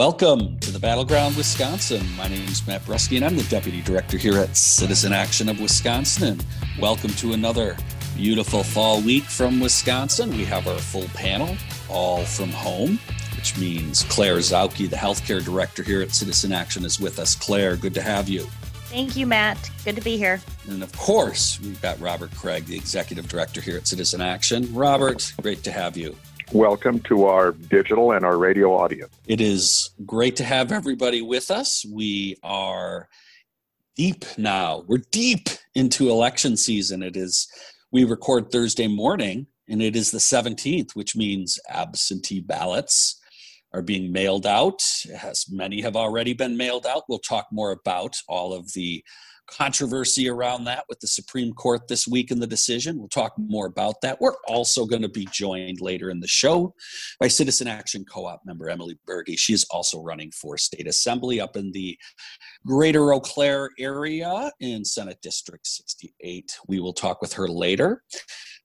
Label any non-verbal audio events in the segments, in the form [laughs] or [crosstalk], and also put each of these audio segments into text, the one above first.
Welcome to the Battleground, Wisconsin. My name is Matt Brusky, and I'm the Deputy Director here at Citizen Action of Wisconsin. And welcome to another beautiful fall week from Wisconsin. We have our full panel, all from home, which means Claire Zauke, the Healthcare Director here at Citizen Action, is with us. Claire, good to have you. Thank you, Matt. Good to be here. And of course, we've got Robert Kraig, the Executive Director here at Citizen Action. Robert, great to have you. Welcome to our digital and our radio audience. It is great to have everybody with us. We are deep now. We're deep into election season. It is, we record Thursday morning, and it is the 17th, which means absentee ballots are being mailed out. As many have already been mailed out. We'll talk more about all of the controversy around that with the Supreme Court this week in the decision. We'll talk more about that. We're also going to be joined later in the show by Citizen Action Co op member Emily Berge. She is also running for state assembly up in the greater Eau Claire area in Senate District 68. We will talk with her later.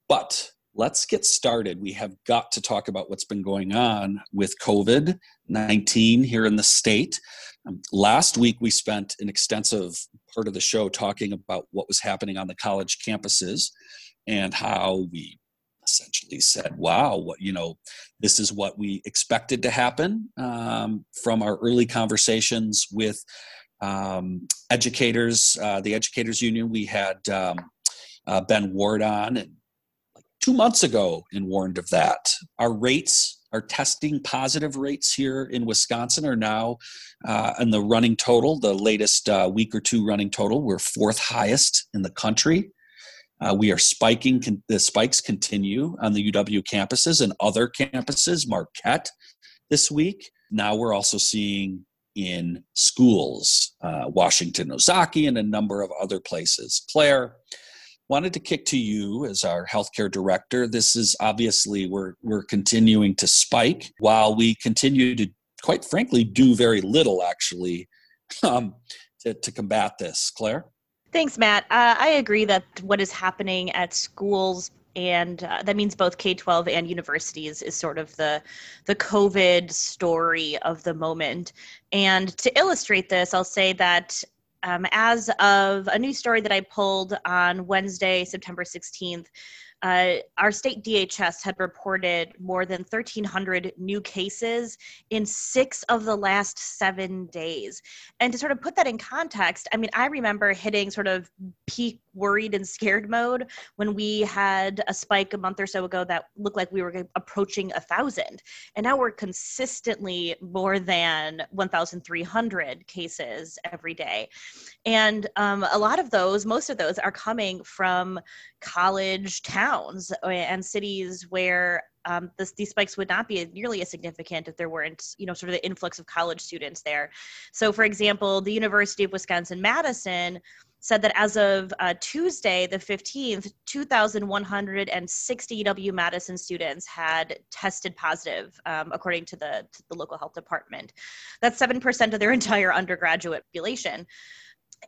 But let's get started. We have got to talk about what's been going on with COVID 19 here in the state. Um, last week, we spent an extensive part of the show talking about what was happening on the college campuses and how we essentially said, wow, what, you know, this is what we expected to happen um, from our early conversations with um, educators, uh, the Educators Union. We had um, uh, Ben Ward on and like two months ago and warned of that. Our rates our testing positive rates here in Wisconsin are now uh, in the running total, the latest uh, week or two running total, we're fourth highest in the country. Uh, we are spiking, con- the spikes continue on the UW campuses and other campuses, Marquette this week. Now we're also seeing in schools, uh, Washington Ozaukee, and a number of other places. Claire, wanted to kick to you as our healthcare director. This is obviously we're we're continuing to spike while we continue to, quite frankly, do very little actually um, to, to combat this. Claire. Thanks, Matt. Uh, I agree that what is happening at schools and uh, that means both K-12 and universities is sort of the the COVID story of the moment. And to illustrate this, I'll say that um, as of a new story that I pulled on Wednesday, September 16th, uh, our state DHS had reported more than 1,300 new cases in six of the last seven days. And to sort of put that in context, I mean, I remember hitting sort of peak worried and scared mode when we had a spike a month or so ago that looked like we were approaching a thousand. And now we're consistently more than 1,300 cases every day. And um, a lot of those, most of those, are coming from college towns and cities where um, this, these spikes would not be nearly as significant if there weren't, you know, sort of the influx of college students there. So, for example, the University of Wisconsin Madison said that as of uh, Tuesday, the 15th, 2,160 UW Madison students had tested positive, um, according to the, to the local health department. That's 7% of their [laughs] entire undergraduate population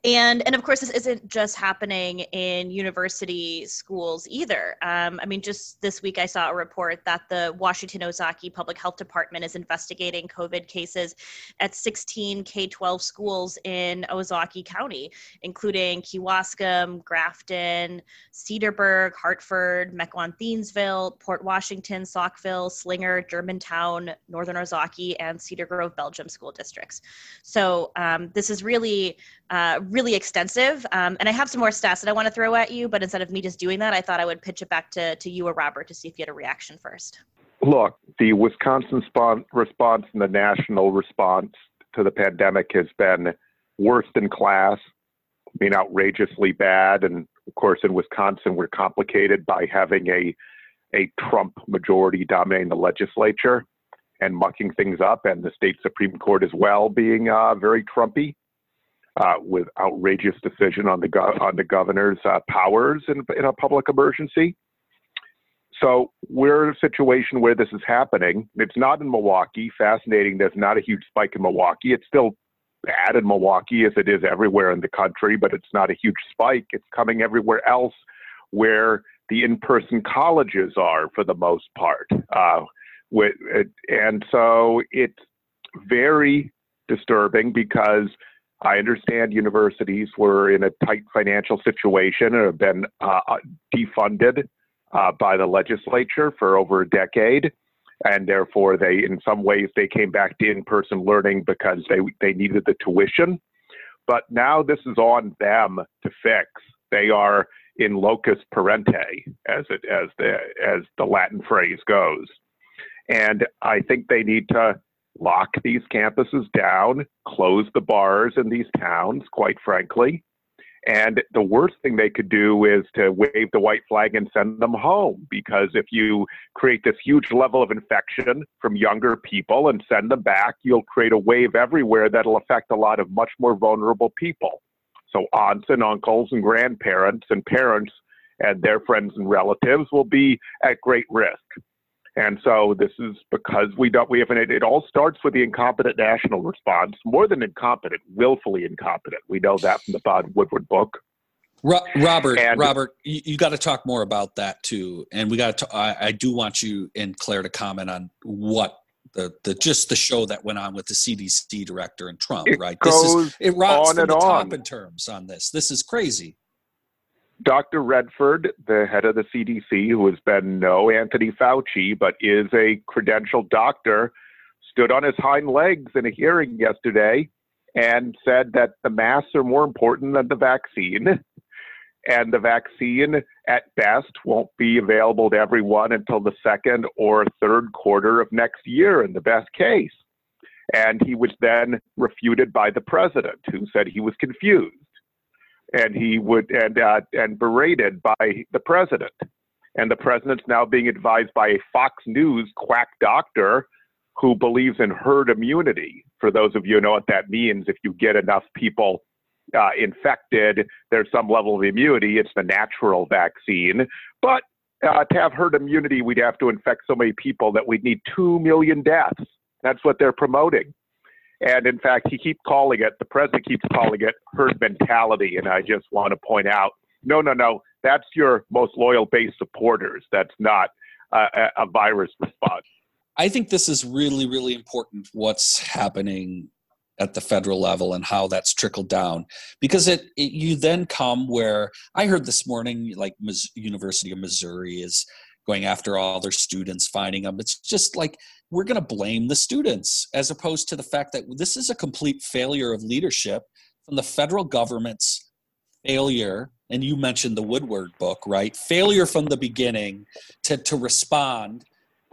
and and of course this isn't just happening in university schools either. Um, i mean just this week i saw a report that the washington ozaukee public health department is investigating covid cases at 16 k-12 schools in ozaukee county including kewaskum grafton cedarburg hartford mequon thiensville port washington saukville slinger germantown northern ozaukee and cedar grove belgium school districts. So um, this is really uh, really extensive. Um, and I have some more stats that I want to throw at you, but instead of me just doing that, I thought I would pitch it back to, to you or Robert to see if you had a reaction first. Look, the Wisconsin response and the national response to the pandemic has been worst in class, mean, outrageously bad. And of course, in Wisconsin, we're complicated by having a, a Trump majority dominating the legislature and mucking things up, and the state Supreme Court as well being uh, very Trumpy uh, with outrageous decision on the go- on the governor's uh, powers in, in a public emergency. So we're in a situation where this is happening. It's not in Milwaukee. Fascinating. There's not a huge spike in Milwaukee. It's still bad in Milwaukee as it is everywhere in the country, but it's not a huge spike. It's coming everywhere else where the in-person colleges are for the most part. Uh, with, and so it's very disturbing because I understand universities were in a tight financial situation and have been uh, defunded uh, by the legislature for over a decade. And therefore, they, in some ways, they came back to in-person learning because they they needed the tuition. But now this is on them to fix. They are in locus parente, as it as the as the Latin phrase goes. And I think they need to lock these campuses down, close the bars in these towns, quite frankly. And the worst thing they could do is to wave the white flag and send them home. Because if you create this huge level of infection from younger people and send them back, you'll create a wave everywhere that'll affect a lot of much more vulnerable people. So, aunts and uncles and grandparents and parents and their friends and relatives will be at great risk. And so this is because we don't we have an it all starts with the incompetent national response, more than incompetent, willfully incompetent. We know that from the Bob Woodward book. Robert, and, Robert, you, you got to talk more about that too, and we got to. I, I do want you and Claire to comment on what the the just the show that went on with the CDC director and Trump. Right? This is it rots on from and the top on. in terms on this. This is crazy. Dr. Redfield, the head of the CDC, who has been no Anthony Fauci, but is a credentialed doctor, stood on his hind legs in a hearing yesterday and said that the masks are more important than the vaccine. [laughs] And the vaccine, at best, won't be available to everyone until the second or third quarter of next year, in the best case. And he was then refuted by the president, who said he was confused and he would and uh, and berated by the president. And the president's now being advised by a Fox News quack doctor who believes in herd immunity. For those of you who know what that means, if you get enough people uh, infected, there's some level of immunity. It's the natural vaccine. But uh, to have herd immunity, we'd have to infect so many people that we'd need 2 million deaths. That's what they're promoting. And in fact, he keeps calling it, the president keeps calling it herd mentality. And I just want to point out no, no, no, that's your most loyal base supporters. That's not a, a virus response. I think this is really, really important what's happening at the federal level and how that's trickled down because it, it, you then come where i heard this morning like university of missouri is going after all their students finding them it's just like we're going to blame the students as opposed to the fact that this is a complete failure of leadership from the federal government's failure and you mentioned the woodward book right? Failure from the beginning to, to respond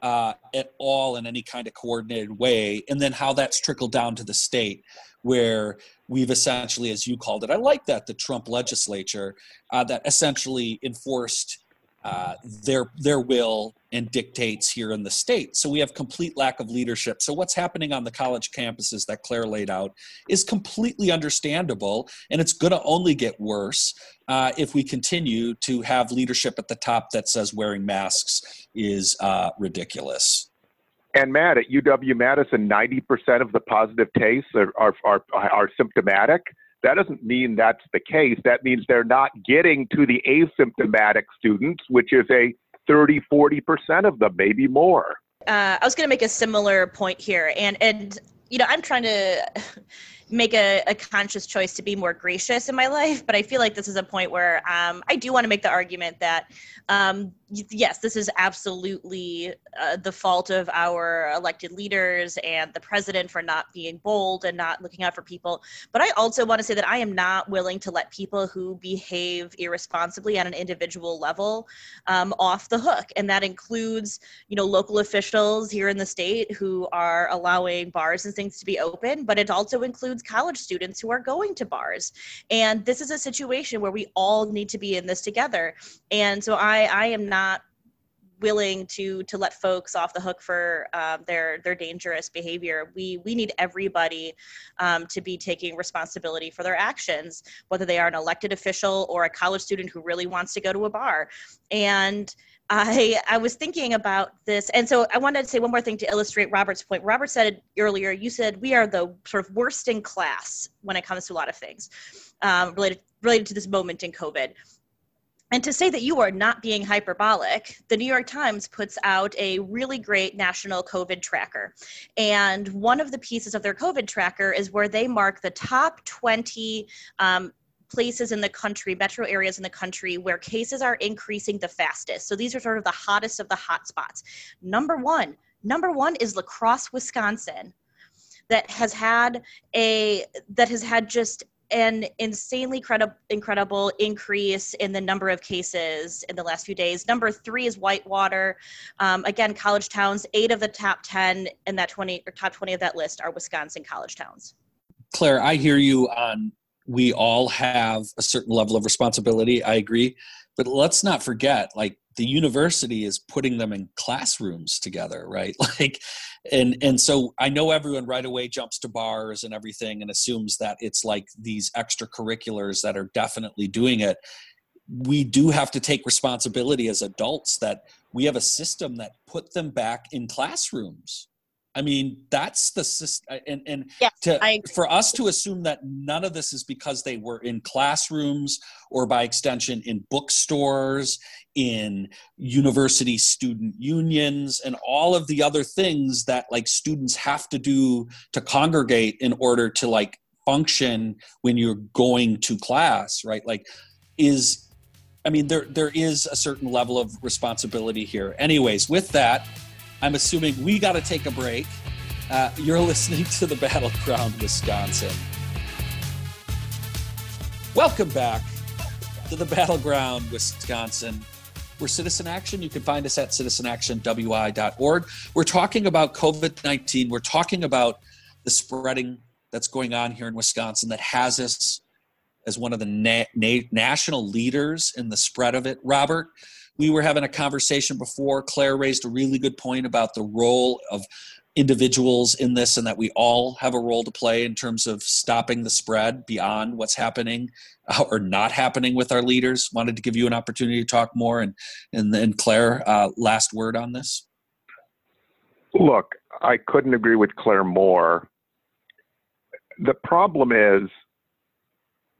uh, at all in any kind of coordinated way and then how that's trickled down to the state where we've essentially as you called it i like that the trump legislature uh, that essentially enforced uh, their their will and dictates here in the state. So we have complete lack of leadership. So what's happening on the college campuses that Claire laid out is completely understandable, and it's going to only get worse uh, if we continue to have leadership at the top that says wearing masks is uh, ridiculous. And Matt, at UW Madison, 90% of the positive cases are, are, are, are symptomatic that doesn't mean that's the case. That means they're not getting to the asymptomatic students, which is a 30, 40% of them, maybe more. Uh, I was going to make a similar point here. And, and, you know, I'm trying to [laughs] make a, a, conscious choice to be more gracious in my life but i feel like this is a point where um, i do want to make the argument that um, yes this is absolutely uh, the fault of our elected leaders and the president for not being bold and not looking out for people but i also want to say that i am not willing to let people who behave irresponsibly at an individual level um, off the hook and that includes you know local officials here in the state who are allowing bars and things to be open but it also includes includes college students who are going to bars. And this is a situation where we all need to be in this together. And so I, I am not willing to to let folks off the hook for um, their their dangerous behavior. We we need everybody um, to be taking responsibility for their actions, whether they are an elected official or a college student who really wants to go to a bar. And I I was thinking about this, and so I wanted to say one more thing to illustrate Robert's point. Robert said earlier, you said we are the sort of worst in class when it comes to a lot of things um, related related to this moment in COVID. And to say that you are not being hyperbolic, the New York Times puts out a really great national COVID tracker. And one of the pieces of their COVID tracker is where they mark the top 20 um, places in the country, metro areas in the country, where cases are increasing the fastest. So these are sort of the hottest of the hot spots. Number one, number one is La Crosse, Wisconsin that has had a that has had just an insanely credi- incredible increase in the number of cases in the last few days. Number three is Whitewater. Um, again, college towns. Eight of the top ten in that twenty or top twenty of that list are Wisconsin college towns. Claire, I hear you on. We all have a certain level of responsibility. I agree, but let's not forget, like the university is putting them in classrooms together right? [laughs] Like and and so i know everyone right away jumps to bars and everything and assumes that it's like these extracurriculars that are definitely doing it. We do have to take responsibility as adults that we have a system that put them back in classrooms I mean, that's the system, and and yes, to, for us to assume that none of this is because they were in classrooms or by extension in bookstores, in university student unions, and all of the other things that like students have to do to congregate in order to like function when you're going to class, right? Like, is I mean, there there is a certain level of responsibility here. Anyways, with that I'm assuming we got to take a break. Uh, you're listening to the Battleground Wisconsin. Welcome back to the Battleground Wisconsin. We're Citizen Action. You can find us at citizenactionwi.org. We're talking about COVID 19. We're talking about the spreading that's going on here in Wisconsin that has us as one of the na- na- national leaders in the spread of it. Robert, we were having a conversation before. Claire raised a really good point about the role of individuals in this and that we all have a role to play in terms of stopping the spread beyond what's happening [laughs] or not happening with our leaders. Wanted to give you an opportunity to talk more and and then claire uh, last word on this. Look i couldn't agree with claire more. The problem is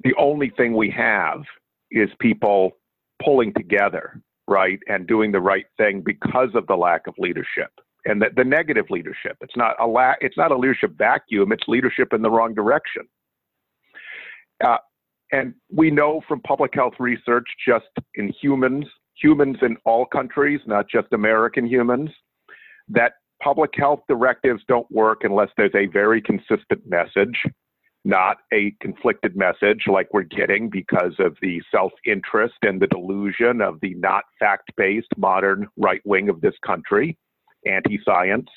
the only thing we have is people pulling together right and doing the right thing because of the lack of leadership and the, the negative leadership. It's not a la- it's not a leadership vacuum. It's leadership in the wrong direction. Uh, and we know from public health research, just in humans, humans in all countries, not just American humans, that public health directives don't work unless there's a very consistent message not a conflicted message like we're getting because of the self interest and the delusion of the not fact based modern right wing of this country, anti science.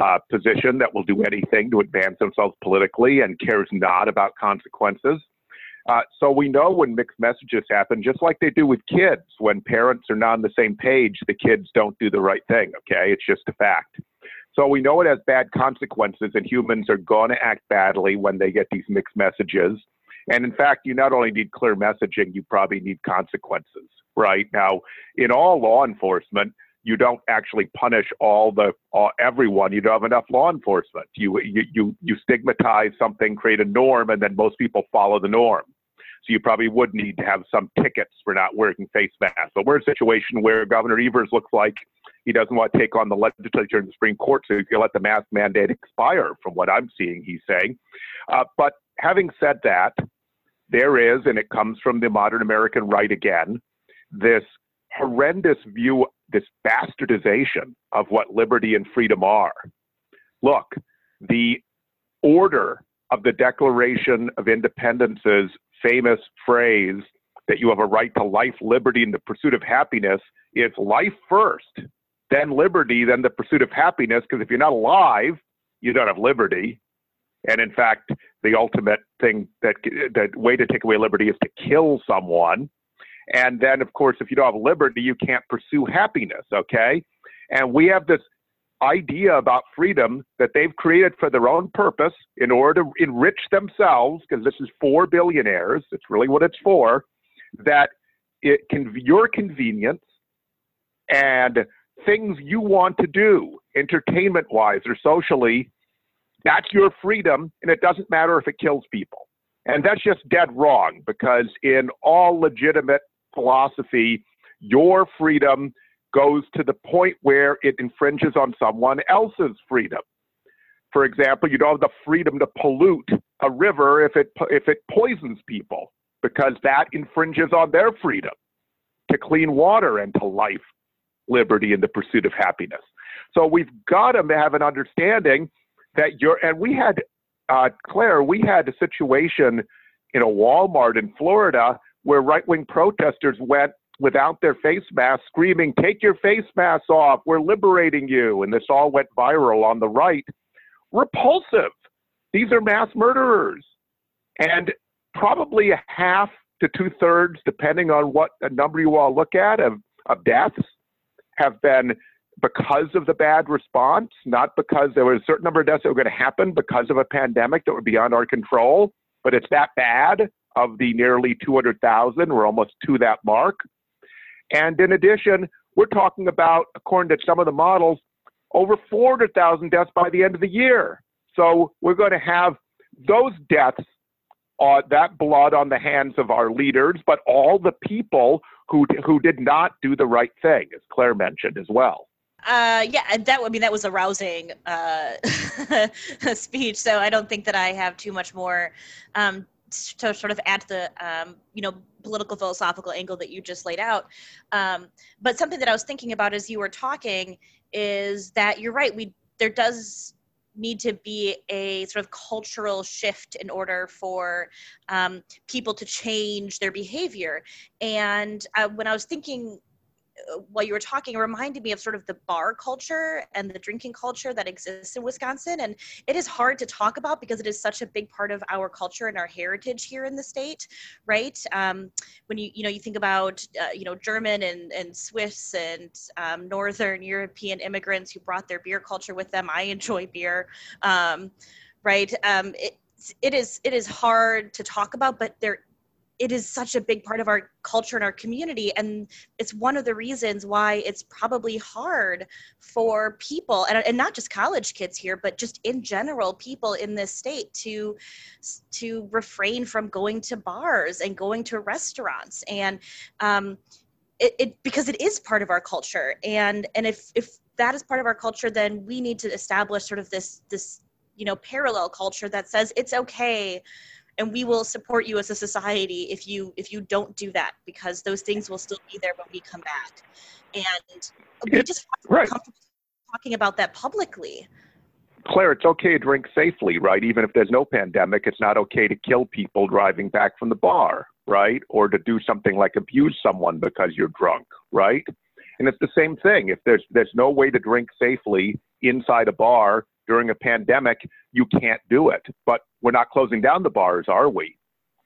Uh, position that will do anything to advance themselves politically and cares not about consequences. Uh, so we know when mixed messages happen, just like they do with kids, when parents are not on the same page, the kids don't do the right thing. Okay, it's just a fact. So we know it has bad consequences, and humans are going to act badly when they get these mixed messages. And in fact, you not only need clear messaging, you probably need consequences, right? Now, in all law enforcement, you don't actually punish all the all, everyone. You don't have enough law enforcement. You, you you you stigmatize something, create a norm, and then most people follow the norm. So you probably would need to have some tickets for not wearing face masks. But we're in a situation where Governor Evers looks like he doesn't want to take on the legislature and the Supreme Court, so he's going to let the mask mandate expire, from what I'm seeing, he's saying. Uh, but having said that, there is, and it comes from the modern American right again, this horrendous view, this bastardization of what liberty and freedom are. Look, the order of the Declaration of Independence's famous phrase that you have a right to life, liberty, and the pursuit of happiness is life first, then liberty, then the pursuit of happiness. Because if you're not alive, you don't have liberty. And in fact, the ultimate thing that the way to take away liberty is to kill someone. And then, of course, if you don't have liberty, you can't pursue happiness. Okay. And we have this idea about freedom that they've created for their own purpose in order to enrich themselves, because this is for billionaires. It's really what it's for. That it can your convenience and things you want to do, entertainment wise or socially, that's your freedom, and it doesn't matter if it kills people. And that's just dead wrong because in all legitimate philosophy, your freedom goes to the point where it infringes on someone else's freedom. For example, you don't have the freedom to pollute a river if it if it poisons people because that infringes on their freedom to clean water and to life, liberty, and the pursuit of happiness. So we've got to have an understanding that you're, and we had, uh, Claire, we had a situation in a Walmart in Florida where right wing protesters went without their face masks, screaming, Take your face masks off, we're liberating you. And this all went viral on the right. Repulsive. These are mass murderers. And probably a half to two thirds, depending on what number you all look at, of, of deaths have been because of the bad response, not because there was a certain number of deaths that were going to happen because of a pandemic that were beyond our control, but it's that bad of the nearly 200,000. We're almost to that mark. And in addition, we're talking about, according to some of the models, over 400,000 deaths by the end of the year. So we're going to have those deaths, uh, that blood on the hands of our leaders, but all the people who who did not do the right thing, as Claire mentioned as well. Uh, yeah, and that I mean that was a rousing uh, [laughs] speech. So I don't think that I have too much more um, to sort of add to the um, you know political philosophical angle that you just laid out. Um, but something that I was thinking about as you were talking is that you're right. We there does need to be a sort of cultural shift in order for um, people to change their behavior. And uh, when I was thinking while you were talking reminded me of sort of the bar culture and the drinking culture that exists in Wisconsin. And it is hard to talk about because it is such a big part of our culture and our heritage here in the state, right? Um, when you, you know, you think about, uh, you know, German and, and Swiss and um, Northern European immigrants who brought their beer culture with them. I enjoy beer, um, right? Um, it, it is it is hard to talk about, but there it is such a big part of our culture and our community and it's one of the reasons why it's probably hard for people and, and not just college kids here but just in general people in this state to to refrain from going to bars and going to restaurants. And um, it, it because it is part of our culture. And and if if that is part of our culture then we need to establish sort of this this you know parallel culture that says it's okay and we will support you as a society if you if you don't do that because those things will still be there when we come back. And we just right. talking about that publicly. Claire it's okay to drink safely right? Even if there's no pandemic it's not okay to kill people driving back from the bar right? Or to do something like abuse someone because you're drunk right? And it's the same thing. If there's there's no way to drink safely inside a bar during a pandemic, you can't do it. But we're not closing down the bars, are we?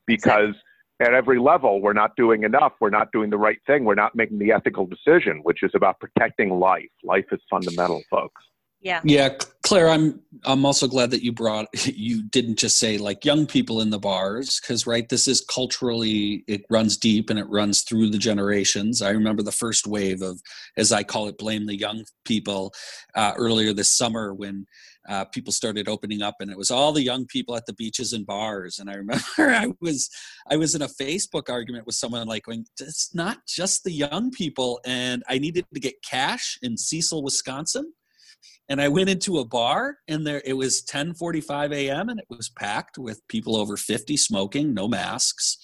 Because at every level, we're not doing enough. We're not doing the right thing. We're not making the ethical decision, which is about protecting life. Life is fundamental, folks. Yeah. Yeah, Claire, I'm I'm also glad that you brought [laughs] you didn't just say like young people in the bars because right this is culturally it runs deep and it runs through the generations. I remember the first wave of as I call it blame the young people uh, earlier this summer when uh, people started opening up and it was all the young people at the beaches and bars and i remember [laughs] i was i was in a facebook argument with someone like going it's not just the young people and i needed to get cash in cecil wisconsin and i went into a bar and there it was 10:45 a.m. and it was packed with people over 50 smoking no masks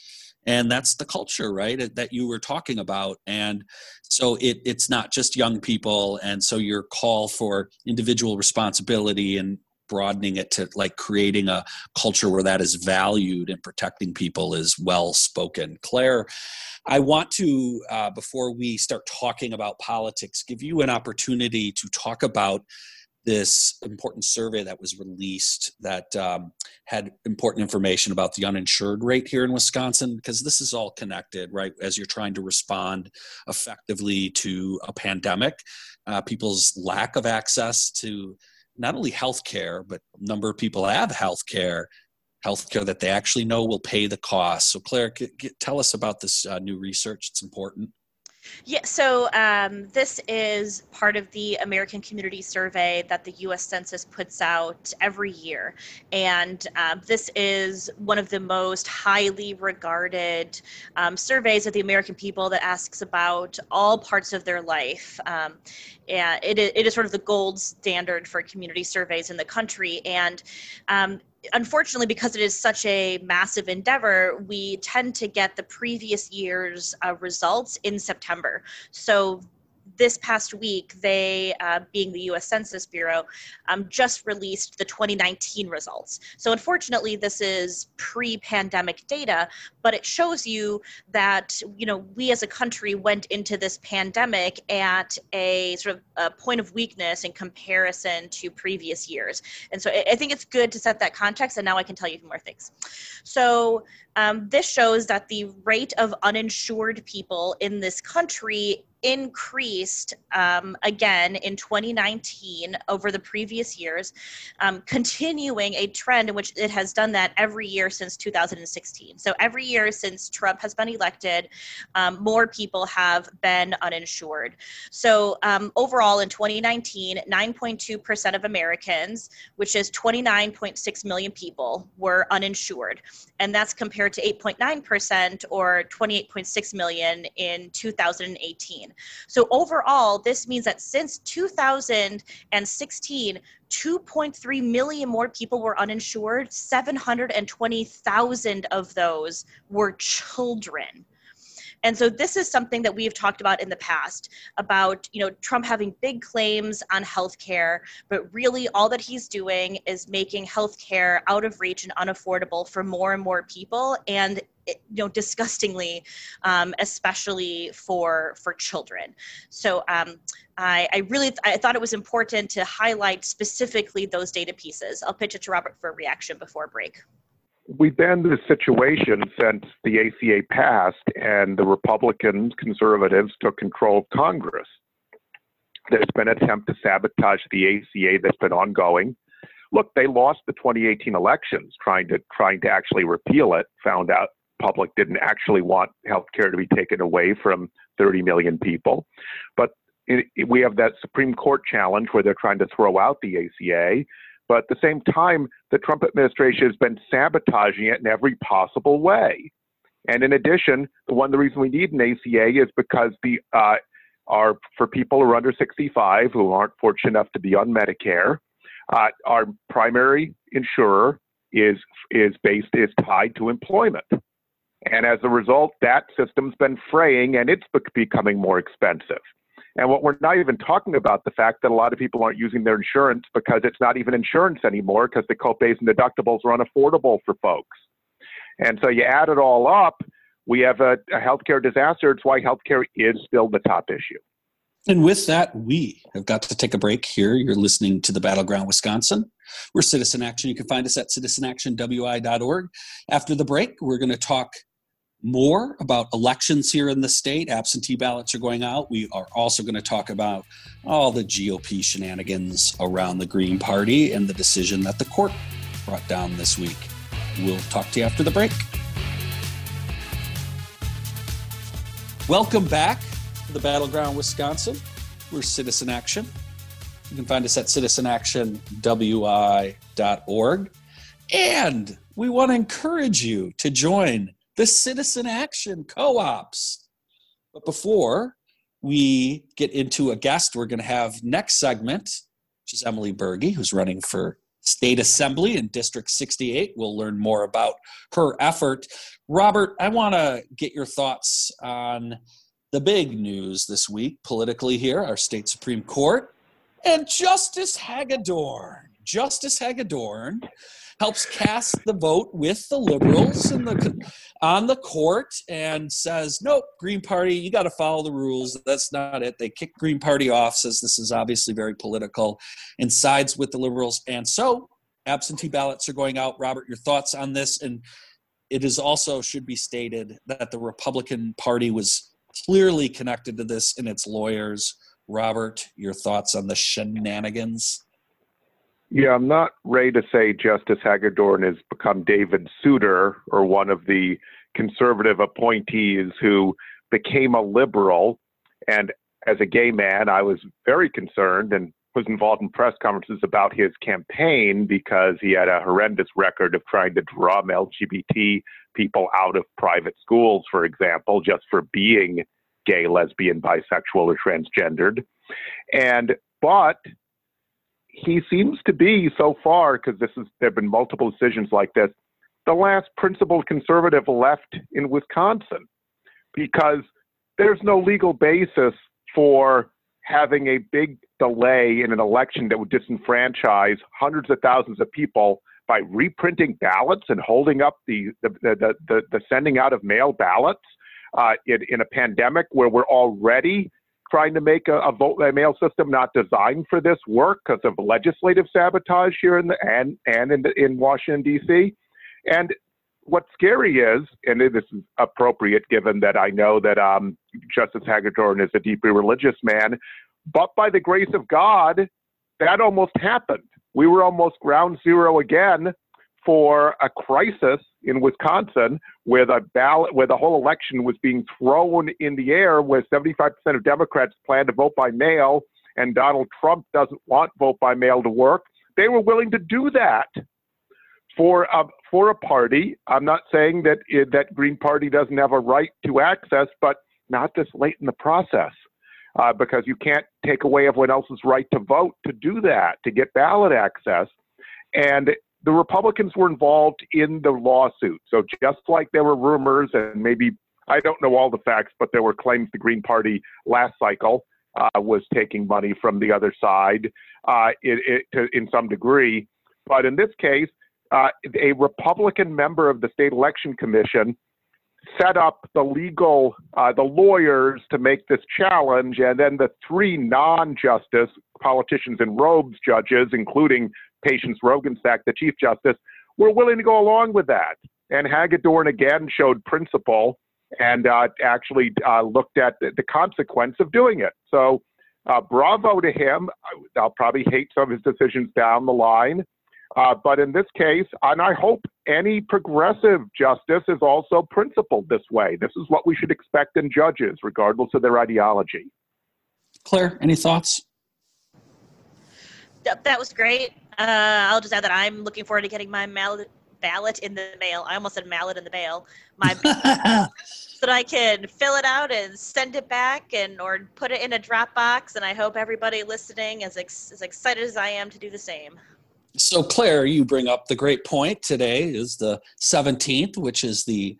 and that's the culture right that you were talking about. And so it, it's not just young people. And so your call for individual responsibility and broadening it to like creating a culture where that is valued and protecting people is well spoken. Claire i want to uh, before we start talking about politics give you an opportunity to talk about this important survey that was released that um, had important information about the uninsured rate here in Wisconsin, because this is all connected, right? As you're trying to respond effectively to a pandemic, uh, people's lack of access to not only health care, but number of people have health care, health care that they actually know will pay the cost. So, Claire, tell us about this uh, new research. It's important. Yeah, so um, this is part of the American Community Survey that the US Census puts out every year. And um, this is one of the most highly regarded um, surveys of the American people that asks about all parts of their life. And it, it is sort of the gold standard for community surveys in the country. And um, unfortunately, because it is such a massive endeavor, we tend to get the previous year's uh, results in September. So this past week, they, uh, being the US Census Bureau, um, just released the 2019 results. So, unfortunately, this is pre pandemic data, but it shows you that, you know, we as a country went into this pandemic at a sort of a point of weakness in comparison to previous years. And so, I think it's good to set that context, and now I can tell you more things. So, um, this shows that the rate of uninsured people in this country increased um, again in 2019 over the previous years, um, continuing a trend in which it has done that every year since 2016. So every year since Trump has been elected, um, more people have been uninsured. So um, overall in 2019, 9.2% of Americans, which is 29.6 million people, were uninsured. And that's compared to 8.9% or 28.6 million in 2018. So overall, this means that since 2016, 2.3 million more people were uninsured. 720,000 of those were children. And so this is something that we've talked about in the past about, you know, Trump having big claims on healthcare, but really all that he's doing is making healthcare out of reach and unaffordable for more and more people and you know disgustingly um, especially for for children. So um, I, I really i thought it was important to highlight specifically those data pieces. I'll pitch it to robert for a reaction before break we've been in this situation since the ACA passed and the Republicans, conservatives took control of Congress. There's been an attempt to sabotage the ACA that's been ongoing. Look, they lost the 2018 elections trying to trying to actually repeal it. Found out public didn't actually want health care to be taken away from 30 million people. But it, it, we have that Supreme Court challenge where they're trying to throw out the ACA. But at the same time, the Trump administration has been sabotaging it in every possible way. And in addition, the one the reason we need an ACA is because the uh, are for people who are under 65 who aren't fortunate enough to be on Medicare. Uh, our primary insurer is is based is tied to employment, and as a result, that system's been fraying and it's becoming more expensive. And what we're not even talking about the fact that a lot of people aren't using their insurance because it's not even insurance anymore because the copays and deductibles are unaffordable for folks. And so you add it all up, we have a, a healthcare disaster. It's why healthcare is still the top issue. And with that, we have got to take a break here. You're listening to the Battleground Wisconsin. We're Citizen Action. You can find us at citizenactionwi.org. After the break, we're going to talk more about elections here in the state. Absentee ballots are going out. We are also going to talk about all the GOP shenanigans around the Green Party and the decision that the court brought down this week. We'll talk to you after the break. Welcome back to the Battleground Wisconsin. We're Citizen Action. You can find us at citizenactionwi.org. And we want to encourage you to join the citizen action co ops. But before we get into a guest, we're going to have next segment, which is Emily Berge, who's running for state assembly in District 68. We'll learn more about her effort. Robert, I want to get your thoughts on the big news this week politically here, our state Supreme Court, and Justice Hagedorn. Justice Hagedorn helps cast the vote with the liberals in the on the court and says, "Nope, Green Party, you got to follow the rules. That's not it." They kick Green Party off, says this is obviously very political, and sides with the liberals. And so, absentee ballots are going out. Robert, your thoughts on this? And it is also should be stated that the Republican Party was clearly connected to this in its lawyers. Robert, your thoughts on the shenanigans? Yeah, I'm not ready to say Justice Hagedorn has become David Souter or one of the conservative appointees who became a liberal And as a gay man, I was very concerned and was involved in press conferences about his campaign because he had a horrendous record of trying to drum LGBT people out of private schools, for example, just for being gay, lesbian, bisexual, or transgendered. And but he seems to be so far because this is there have been multiple decisions like this the last principled conservative left in wisconsin. Because there's no legal basis for having a big delay in an election that would disenfranchise hundreds of thousands of people by reprinting ballots and holding up the the the, the, the sending out of mail ballots uh, in, in a pandemic where we're already trying to make a, a vote by mail system not designed for this work because of legislative sabotage here in the and and in, the, in Washington D.C. And what's scary is, and this is appropriate given that I know that um, Justice Hagedorn is a deeply religious man, but by the grace of God, that almost happened. We were almost ground zero again for a crisis in Wisconsin where the ballot, where the whole election was being thrown in the air, where 75% of Democrats plan to vote by mail, and Donald Trump doesn't want vote by mail to work. They were willing to do that for a, for a party. I'm not saying that it, that Green Party doesn't have a right to access, but not this late in the process. Uh, because you can't take away everyone else's right to vote to do that, to get ballot access. And the Republicans were involved in the lawsuit. So just like there were rumors, and maybe I don't know all the facts, but there were claims the Green Party last cycle uh, was taking money from the other side uh, it, it, to, in some degree. But in this case, uh, a Republican member of the state election commission set up the legal, uh, the lawyers to make this challenge, and then the three non-justice politicians in robes judges, including Patience Roggensack, the Chief Justice, were willing to go along with that. And Hagedorn again showed principle and uh, actually uh, looked at the, the, consequence of doing it. So, uh, bravo to him. I'll probably hate some of his decisions down the line. Uh, but in this case, and I hope any progressive justice is also principled this way. This is what we should expect in judges, regardless of their ideology. Claire, any thoughts? That was great. Uh, I'll just add that I'm looking forward to getting my ballot in the mail. I almost said mallet in the mail. My [laughs] so that I can fill it out and send it back, and or put it in a Dropbox. And I hope everybody listening is ex- as excited as I am to do the same. So, Claire, you bring up the great point. Today is the 17th, which is the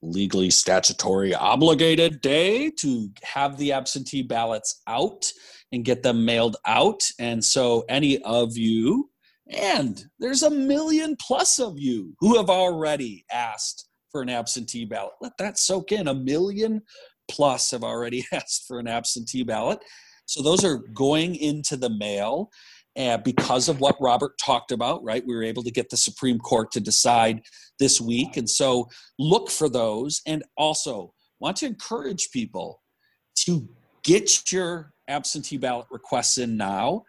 legally statutory obligated day to have the absentee ballots out and get them mailed out. And so, any of you, and there's a million plus of you who have already asked for an absentee ballot. Let that soak in. A million plus have already [laughs] asked for an absentee ballot. So, those are going into the mail uh, because of what Robert talked about, right? We were able to get the Supreme Court to decide this week. And so look for those. And also want to encourage people to get your absentee ballot requests in now.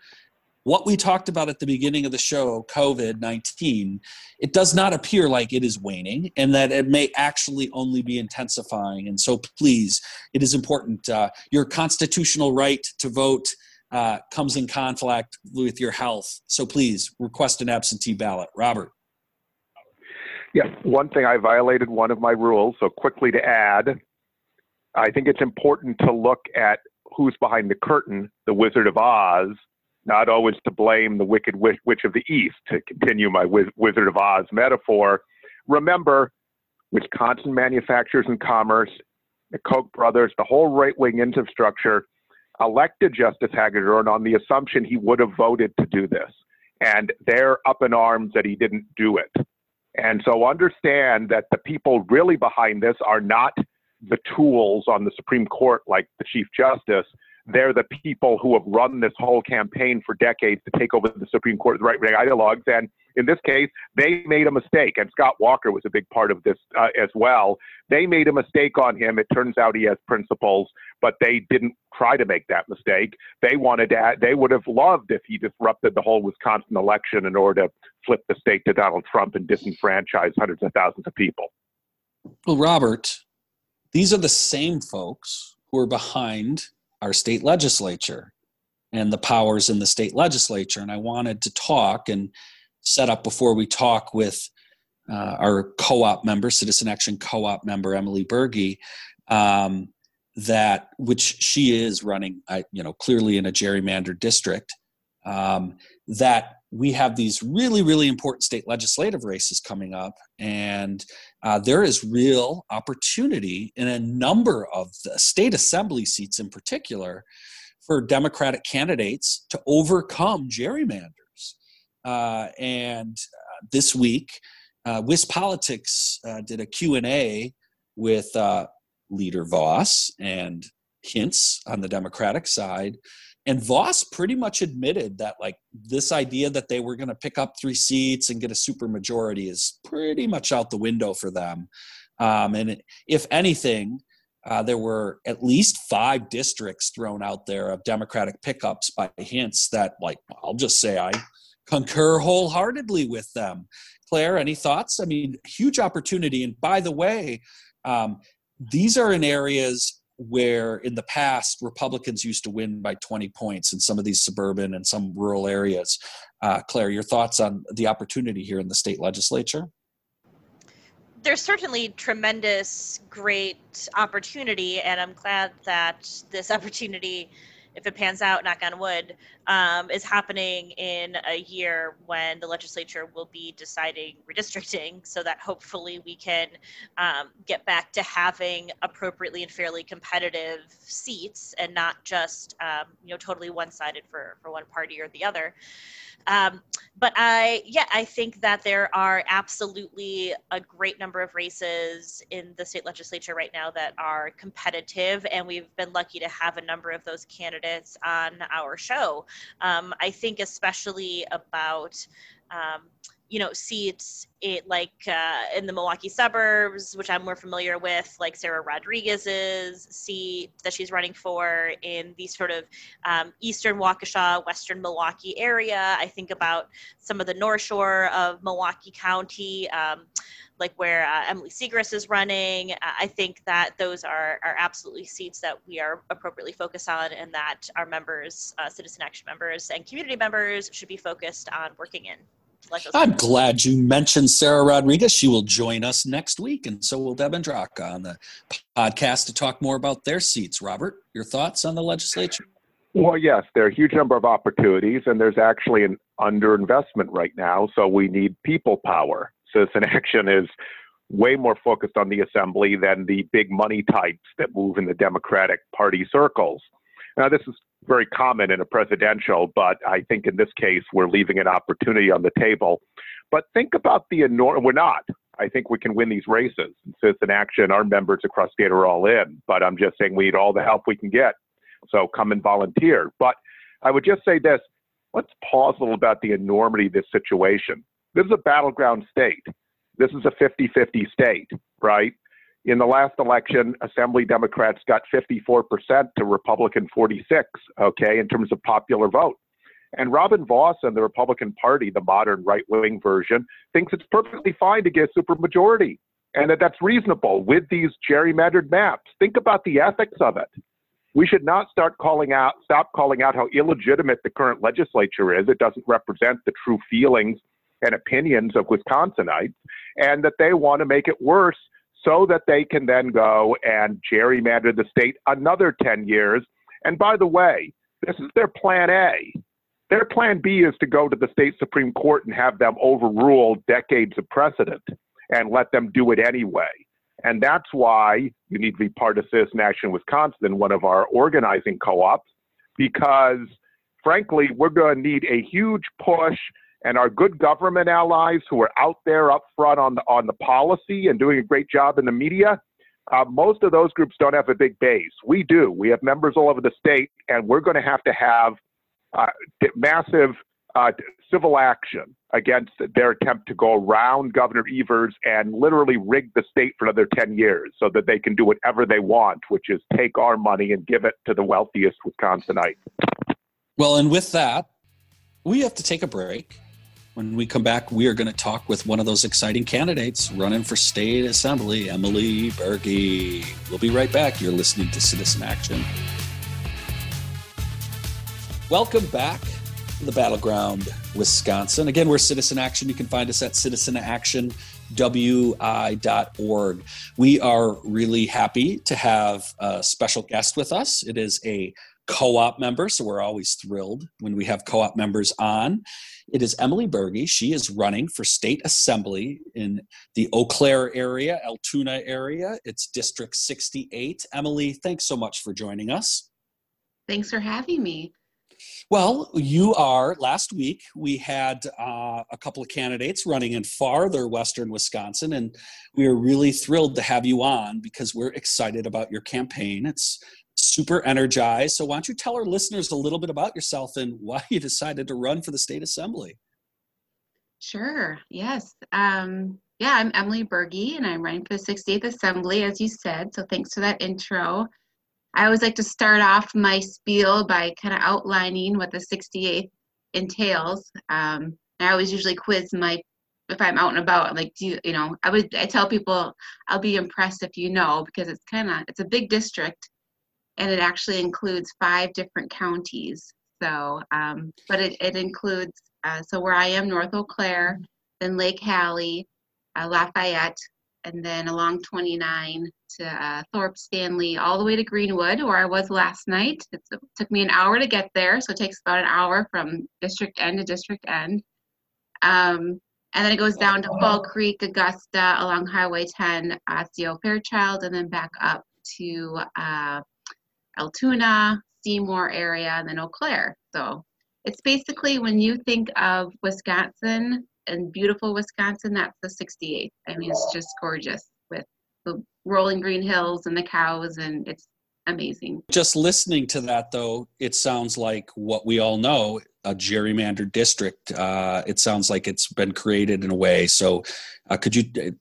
What we talked about at the beginning of the show, COVID 19, it does not appear like it is waning and that it may actually only be intensifying. And so, please, it is important. Uh, your constitutional right to vote uh, comes in conflict with your health. So please request an absentee ballot. Robert. Yeah, one thing I violated one of my rules. So quickly to add, I think it's important to look at who's behind the curtain, the Wizard of Oz, not always to blame the Wicked Witch of the East, to continue my Wizard of Oz metaphor. Remember, Wisconsin Manufacturers and Commerce, the Koch brothers, the whole right wing infrastructure elected Justice Hagedorn on the assumption he would have voted to do this. And they're up in arms that he didn't do it. And so understand that the people really behind this are not the tools on the Supreme Court like the Chief Justice. They're the people who have run this whole campaign for decades to take over the Supreme Court right wing ideologues. And in this case, they made a mistake, and Scott Walker was a big part of this uh, as well. They made a mistake on him. It turns out he has principles, but they didn't try to make that mistake. They wanted to. Add, they would have loved if he disrupted the whole Wisconsin election in order to flip the state to Donald Trump and disenfranchise hundreds of thousands of people. Well, Robert, these are the same folks who are behind our state legislature and the powers in the state legislature. And I wanted to talk and set up before we talk with uh, our co-op member, Citizen Action co-op member Emily Berge, um, that which she is running, I, you know, clearly in a gerrymandered district. Um, that we have these really, really important state legislative races coming up, and uh, there is real opportunity in a number of the state assembly seats, in particular, for Democratic candidates to overcome gerrymanders. Uh, and uh, this week, uh, WisPolitics uh, did a Q&A with uh, leader Vos and Hintz on the Democratic side. And Vos pretty much admitted that, like, this idea that they were going to pick up three seats and get a super majority is pretty much out the window for them. Um, and if anything, uh, there were at least five districts thrown out there of Democratic pickups by Hintz that, like, I'll just say I concur wholeheartedly with them. Claire, any thoughts? I mean, huge opportunity. And by the way, um, these are in areas where in the past Republicans used to win by 20 points in some of these suburban and some rural areas. Uh, Claire, your thoughts on the opportunity here in the state legislature? there's certainly tremendous great opportunity and i'm glad that this opportunity if it pans out knock on wood um, is happening in a year when the legislature will be deciding redistricting so that hopefully we can um, get back to having appropriately and fairly competitive seats and not just um, you know totally one-sided for for one party or the other um, but I, yeah, I think that there are absolutely a great number of races in the state legislature right now that are competitive, and we've been lucky to have a number of those candidates on our show. Um, I think especially about um, you know seats it like uh, in the Milwaukee suburbs, which I'm more familiar with, like Sara Rodriguez's seat that she's running for in the sort of um, eastern Waukesha, western Milwaukee area. I think about some of the North Shore of Milwaukee County. Um, like where uh, Emily Siegrist is running. I think that those are, are absolutely seats that we are appropriately focused on and that our members, uh, citizen action members and community members should be focused on working in. I'm glad you mentioned Sara Rodriguez. She will join us next week, and so will Deb Andraca on the podcast to talk more about their seats. Robert, your thoughts on the legislature? Well, yes, there are a huge number of opportunities, and there's actually an underinvestment right now, so we need people power. Citizen [laughs] Action is way more focused on the assembly than the big money types that move in the Democratic Party circles. Now, this is very common in a presidential, but I think in this case we're leaving an opportunity on the table. But think about the enormous, we're not. I think we can win these races. Citizen Action, our members across state are all in, but I'm just saying we need all the help we can get. So come and volunteer. But I would just say this let's pause a little about the enormity of this situation. This is a battleground state. This is a 50 50 state, right? In the last election, Assembly Democrats got 54% to Republican 46, okay, in terms of popular vote. And Robin Vos and the Republican Party, the modern right wing version, thinks it's perfectly fine to get a supermajority and that that's reasonable with these gerrymandered maps. Think about the ethics of it. We should not start calling out, stop calling out how illegitimate the current legislature is. It doesn't represent the true feelings and opinions of Wisconsinites, and that they want to make it worse so that they can then go and gerrymander the state another 10 years. And by the way, this is their plan A. Their plan B is to go to the state Supreme Court and have them overrule decades of precedent and let them do it anyway. And that's why you need to be part of Citizen Action Wisconsin, one of our organizing co ops, because frankly, we're going to need a huge push and our good government allies who are out there up front on the on the policy and doing a great job in the media. Uh, most of those groups don't have a big base. We do. We have members all over the state, and we're going to have to have uh, massive uh, civil action against their attempt to go around Governor Evers and literally rig the state for another 10 years so that they can do whatever they want, which is take our money and give it to the wealthiest Wisconsinites. Well, and with that, we have to take a break. When we come back, we are going to talk with one of those exciting candidates running for state assembly, Emily Berge. We'll be right back. You're listening to Citizen Action. Welcome back to the Battleground, Wisconsin. Again, we're Citizen Action. You can find us at citizenactionwi.org. We are really happy to have a special guest with us. It is a co op member, so we're always thrilled when we have co op members on. It is Emily Berge. She is running for state assembly in the Eau Claire area, Altoona area. It's District 68. Emily, thanks so much for joining us. Thanks for having me. Well, you are. Last week, we had uh, a couple of candidates running in farther western Wisconsin, and we are really thrilled to have you on because we're excited about your campaign. It's super energized. So, why don't you tell our listeners a little bit about yourself and [laughs] why you decided to run for the state assembly? Sure, yes. Um, yeah, I'm Emily Berge, and I'm running for the 68th Assembly, as you said. So, thanks for that intro. I always like to start off my spiel by kind of outlining what the 68th entails. Um, I always usually quiz my if I'm out and about. Like, do you, you know? I would I tell people I'll be impressed if you know because it's kind of it's a big district, and it actually includes five different counties. So, um, but it it includes uh, so where I am, North Eau Claire, then Lake Hallie, uh, Lafayette, and then along 29 to uh, Thorp Stanley, all the way to Greenwood, where I was last night. It took me an hour to get there, so it takes about an hour from district end to district end. Um, and then it goes down to Fall Creek, Augusta, along Highway 10, Osseo, Fairchild, and then back up to uh, Altoona, Seymour area, and then Eau Claire. So it's basically when you think of Wisconsin, and beautiful Wisconsin, that's the 68th. I mean, it's just gorgeous with the rolling green hills and the cows, and it's amazing. Just listening to that, though, it sounds like what we all know a gerrymandered district. Uh, it sounds like it's been created in a way. So, uh, could you uh,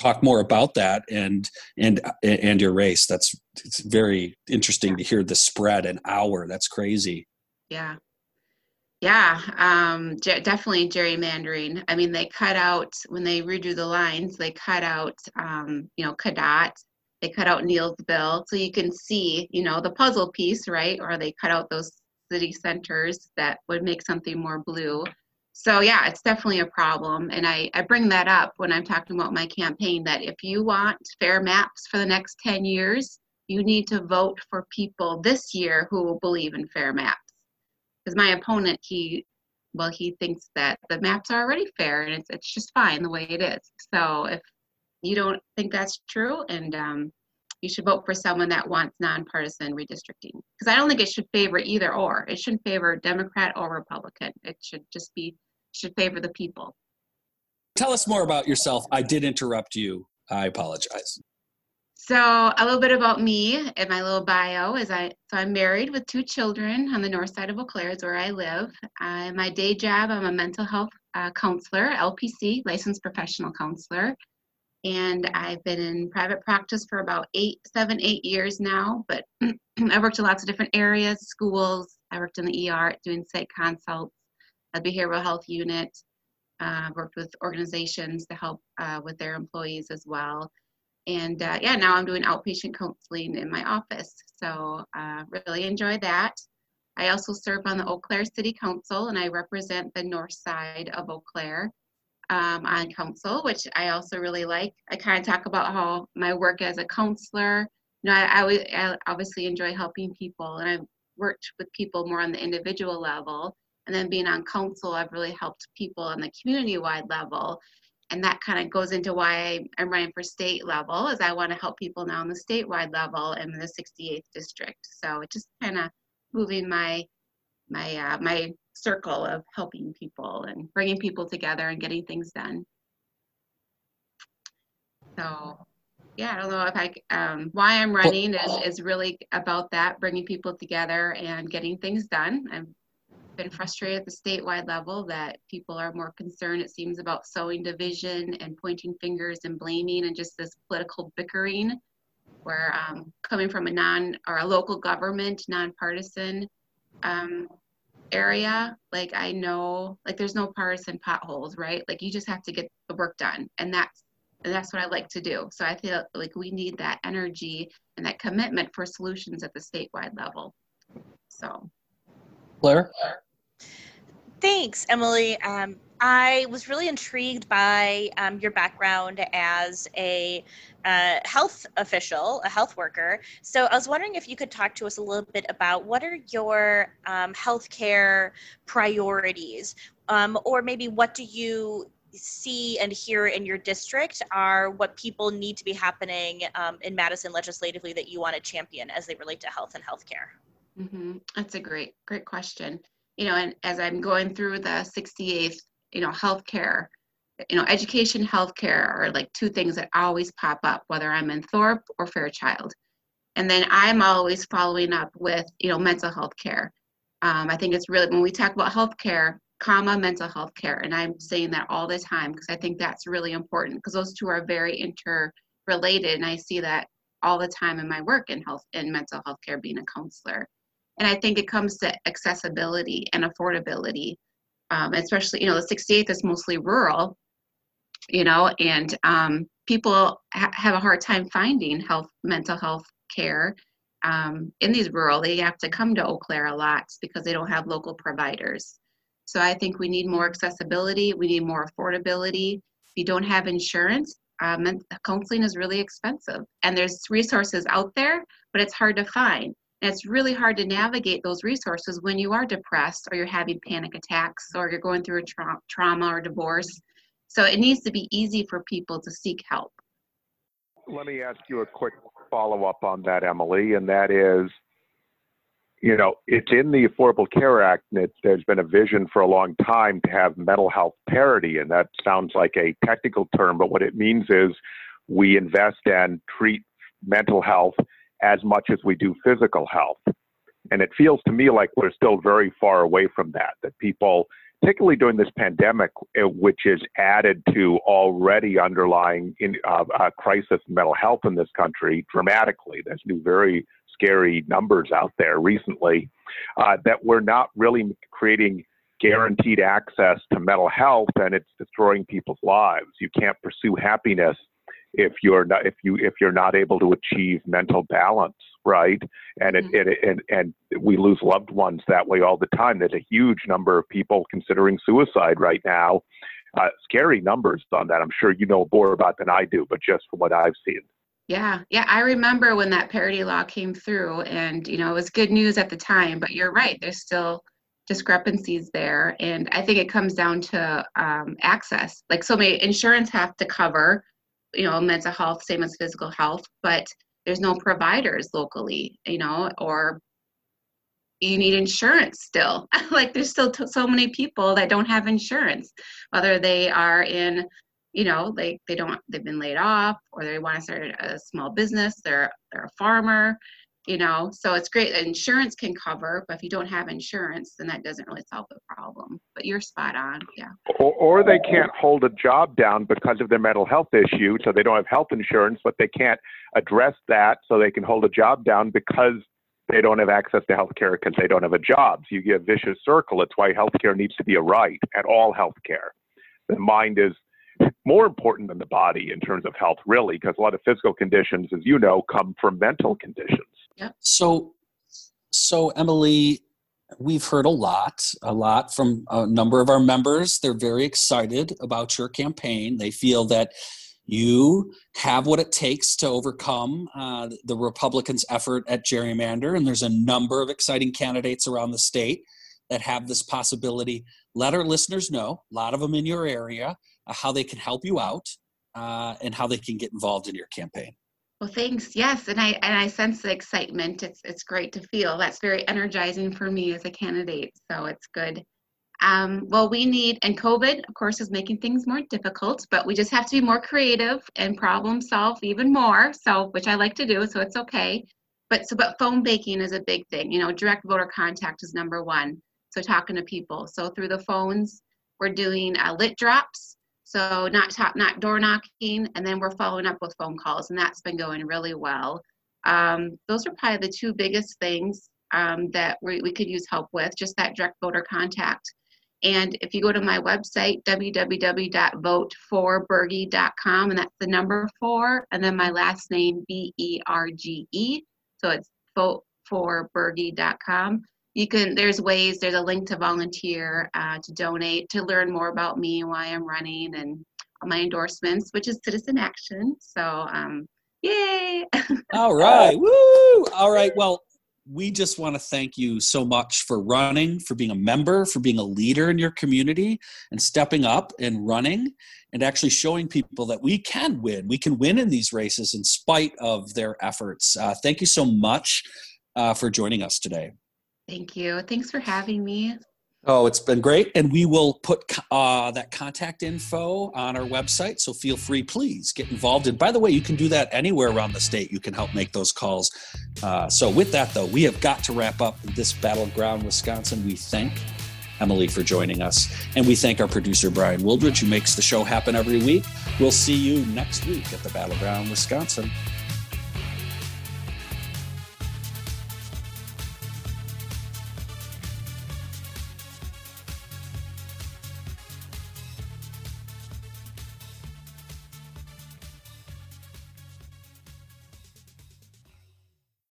talk more about that and and and your race? That's it's very interesting to hear the spread an hour. That's crazy. Yeah, yeah, um, definitely gerrymandering. I mean, they cut out when they redo the lines. They cut out, um, you know, Cadott. They cut out Neillsville, so you can see, you know, the puzzle piece, right? Or they cut out those city centers that would make something more blue. So yeah, it's definitely a problem, and I I bring that up when I'm talking about my campaign. That if you want fair maps for the next ten years, you need to vote for people this year who will believe in fair maps. Because my opponent he well he thinks that the maps are already fair and it's it's just fine the way it is. So if you don't think that's true and um, you should vote for someone that wants nonpartisan redistricting. Because i don't think it should favor either or. It shouldn't favor democrat or republican. It should just be should favor the people tell us more about yourself i did interrupt you i apologize so a little bit about me and my little bio is I so I'm married with two children on the north side of Eau Claire is where I live. My day job I'm a mental health uh, counselor, LPC, licensed professional counselor, and I've been in private practice for about eight, seven, eight years now. But [clears throat] I worked in lots of different areas, schools. I worked in the ER doing psych consults, a behavioral health unit. Uh, worked with organizations to help uh, with their employees as well and uh, yeah, now I'm doing outpatient counseling in my office. So uh, really enjoy that. I also serve on the Eau Claire City Council and I represent the north side of Eau Claire um, on council, which I also really like. I kind of talk about how my work as a counselor, you know, I, I, I obviously enjoy helping people and I've worked with people more on the individual level. And then being on council, I've really helped people on the community wide level and that kind of goes into why I'm running for state level is I want to help people now on the statewide level in the 68th district. So it just kind of moving my my uh, my circle of helping people and bringing people together and getting things done. So yeah, I don't know if I um, why I'm running is is really about that, bringing people together and getting things done. I'm been frustrated at the statewide level that people are more concerned, it seems, about sowing division and pointing fingers and blaming and just this political bickering. Where um, coming from a non or a local government, nonpartisan um, area, like I know, like there's no partisan potholes, right? Like you just have to get the work done, and that's and that's what I like to do. So I feel like we need that energy and that commitment for solutions at the statewide level. So Claire? Thanks, Emily. Um, I was really intrigued by um, your background as a uh, health official, a health worker. So I was wondering if you could talk to us a little bit about what are your um, healthcare priorities, um, or maybe what do you see and hear in your district are what people need to be happening um, in Madison legislatively that you want to champion as they relate to health and healthcare. Mm-hmm. That's a great, great question. You know, and as I'm going through the 68th, you know, healthcare, you know, education, healthcare are like two things that always pop up, whether I'm in Thorp or Fairchild. And then I'm always following up with, you know, mental health care. Um, I think it's really, when we talk about healthcare, comma, mental health care. And I'm saying that all the time because I think that's really important because those two are very interrelated. And I see that all the time in my work in health and mental health care being a counselor. And I think it comes to accessibility and affordability, um, especially, you know, the 68th is mostly rural, you know, and um, people ha- have a hard time finding health, mental health care um, in these rural. They have to come to Eau Claire a lot because they don't have local providers. So I think we need more accessibility. We need more affordability. If you don't have insurance, um, counseling is really expensive. And there's resources out there, but it's hard to find. And it's really hard to navigate those resources when you are depressed or you're having panic attacks or you're going through a tra- trauma or divorce. So it needs to be easy for people to seek help. Let me ask you a quick follow up on that, Emily, and that is you know, it's in the Affordable Care Act, and it, there's been a vision for a long time to have mental health parity, and that sounds like a technical term, but what it means is we invest and treat mental health as much as we do physical health. And it feels to me like we're still very far away from that, that people, particularly during this pandemic, eh, which is added to already underlying in, uh, crisis in mental health in this country dramatically. There's new, very scary numbers out there recently, uh, that we're not really creating guaranteed access to mental health and it's destroying people's lives. You can't pursue happiness if you're not if you if you're not able to achieve mental balance right? And it, mm-hmm. it, and and we lose loved ones that way all the time. There's a huge number of people considering suicide right now. Uh, scary numbers on that. I'm sure you know more about than i do but just from what i've seen. Yeah. Yeah i remember when that parity law came through and you know it was good news at the time but you're right there's still discrepancies there. And i think it comes down to um, access. Like so many insurance have to cover you know mental health same as physical health but there's no providers locally you know or you need insurance still. [laughs] Like there's still t- so many people that don't have insurance whether they are in you know like they don't they've been laid off or they want to start a small business they're they're a farmer you know? So it's great that insurance can cover but if you don't have insurance then that doesn't really solve the problem. But you're spot on yeah. Or, or they can't hold a job down because of their mental health issue so they don't have health insurance but they can't address that so they can hold a job down because they don't have access to health care because they don't have a job. So you get a vicious circle. It's why health care needs to be a right at all health care the mind is more important than the body in terms of health, really, because a lot of physical conditions, as you know, come from mental conditions. Yeah. So, so Emily, we've heard a lot, a lot from a number of our members. They're very excited about your campaign. They feel that you have what it takes to overcome uh, the Republicans' effort at gerrymander, and there's a number of exciting candidates around the state that have this possibility. Let our listeners know, a lot of them in your area, uh, how they can help you out uh, and how they can get involved in your campaign. Well, thanks. Yes, and I and I sense the excitement. It's it's great to feel. That's very energizing for me as a candidate. So it's good. Um, well, we need, and COVID, of course, is making things more difficult, but we just have to be more creative and problem solve even more. So, which I like to do, so it's okay. But so, but phone banking is a big thing. You know, direct voter contact is number one. So talking to people. So through the phones, we're doing uh, lit drops. So not top, not door knocking, and then we're following up with phone calls, and that's been going really well. Um, those are probably the two biggest things um, that we, we could use help with, just that direct voter contact. And if you go to my website, www.voteforberge.com, and that's the number four, and then my last name, B E R G E. So it's voteforberge.com. you can there's ways there's a link to volunteer uh, to donate to learn more about me and why i'm running and my endorsements which is citizen action so um yay [laughs] all right woo all right well we just want to thank you so much for running, for being a member, for being a leader in your community, and stepping up and running and actually showing people that we can win. We can win in these races in spite of their efforts. Uh, thank you so much uh, for joining us today. Thank you. Thanks for having me. Oh, it's been great. And we will put uh, that contact info on our website. So feel free, please get involved. And by the way, you can do that anywhere around the state. You can help make those calls. Uh, so, with that, though, we have got to wrap up this Battleground Wisconsin. We thank Emily for joining us. And we thank our producer, Brian Wildridge, who makes the show happen every week. We'll see you next week at the Battleground Wisconsin.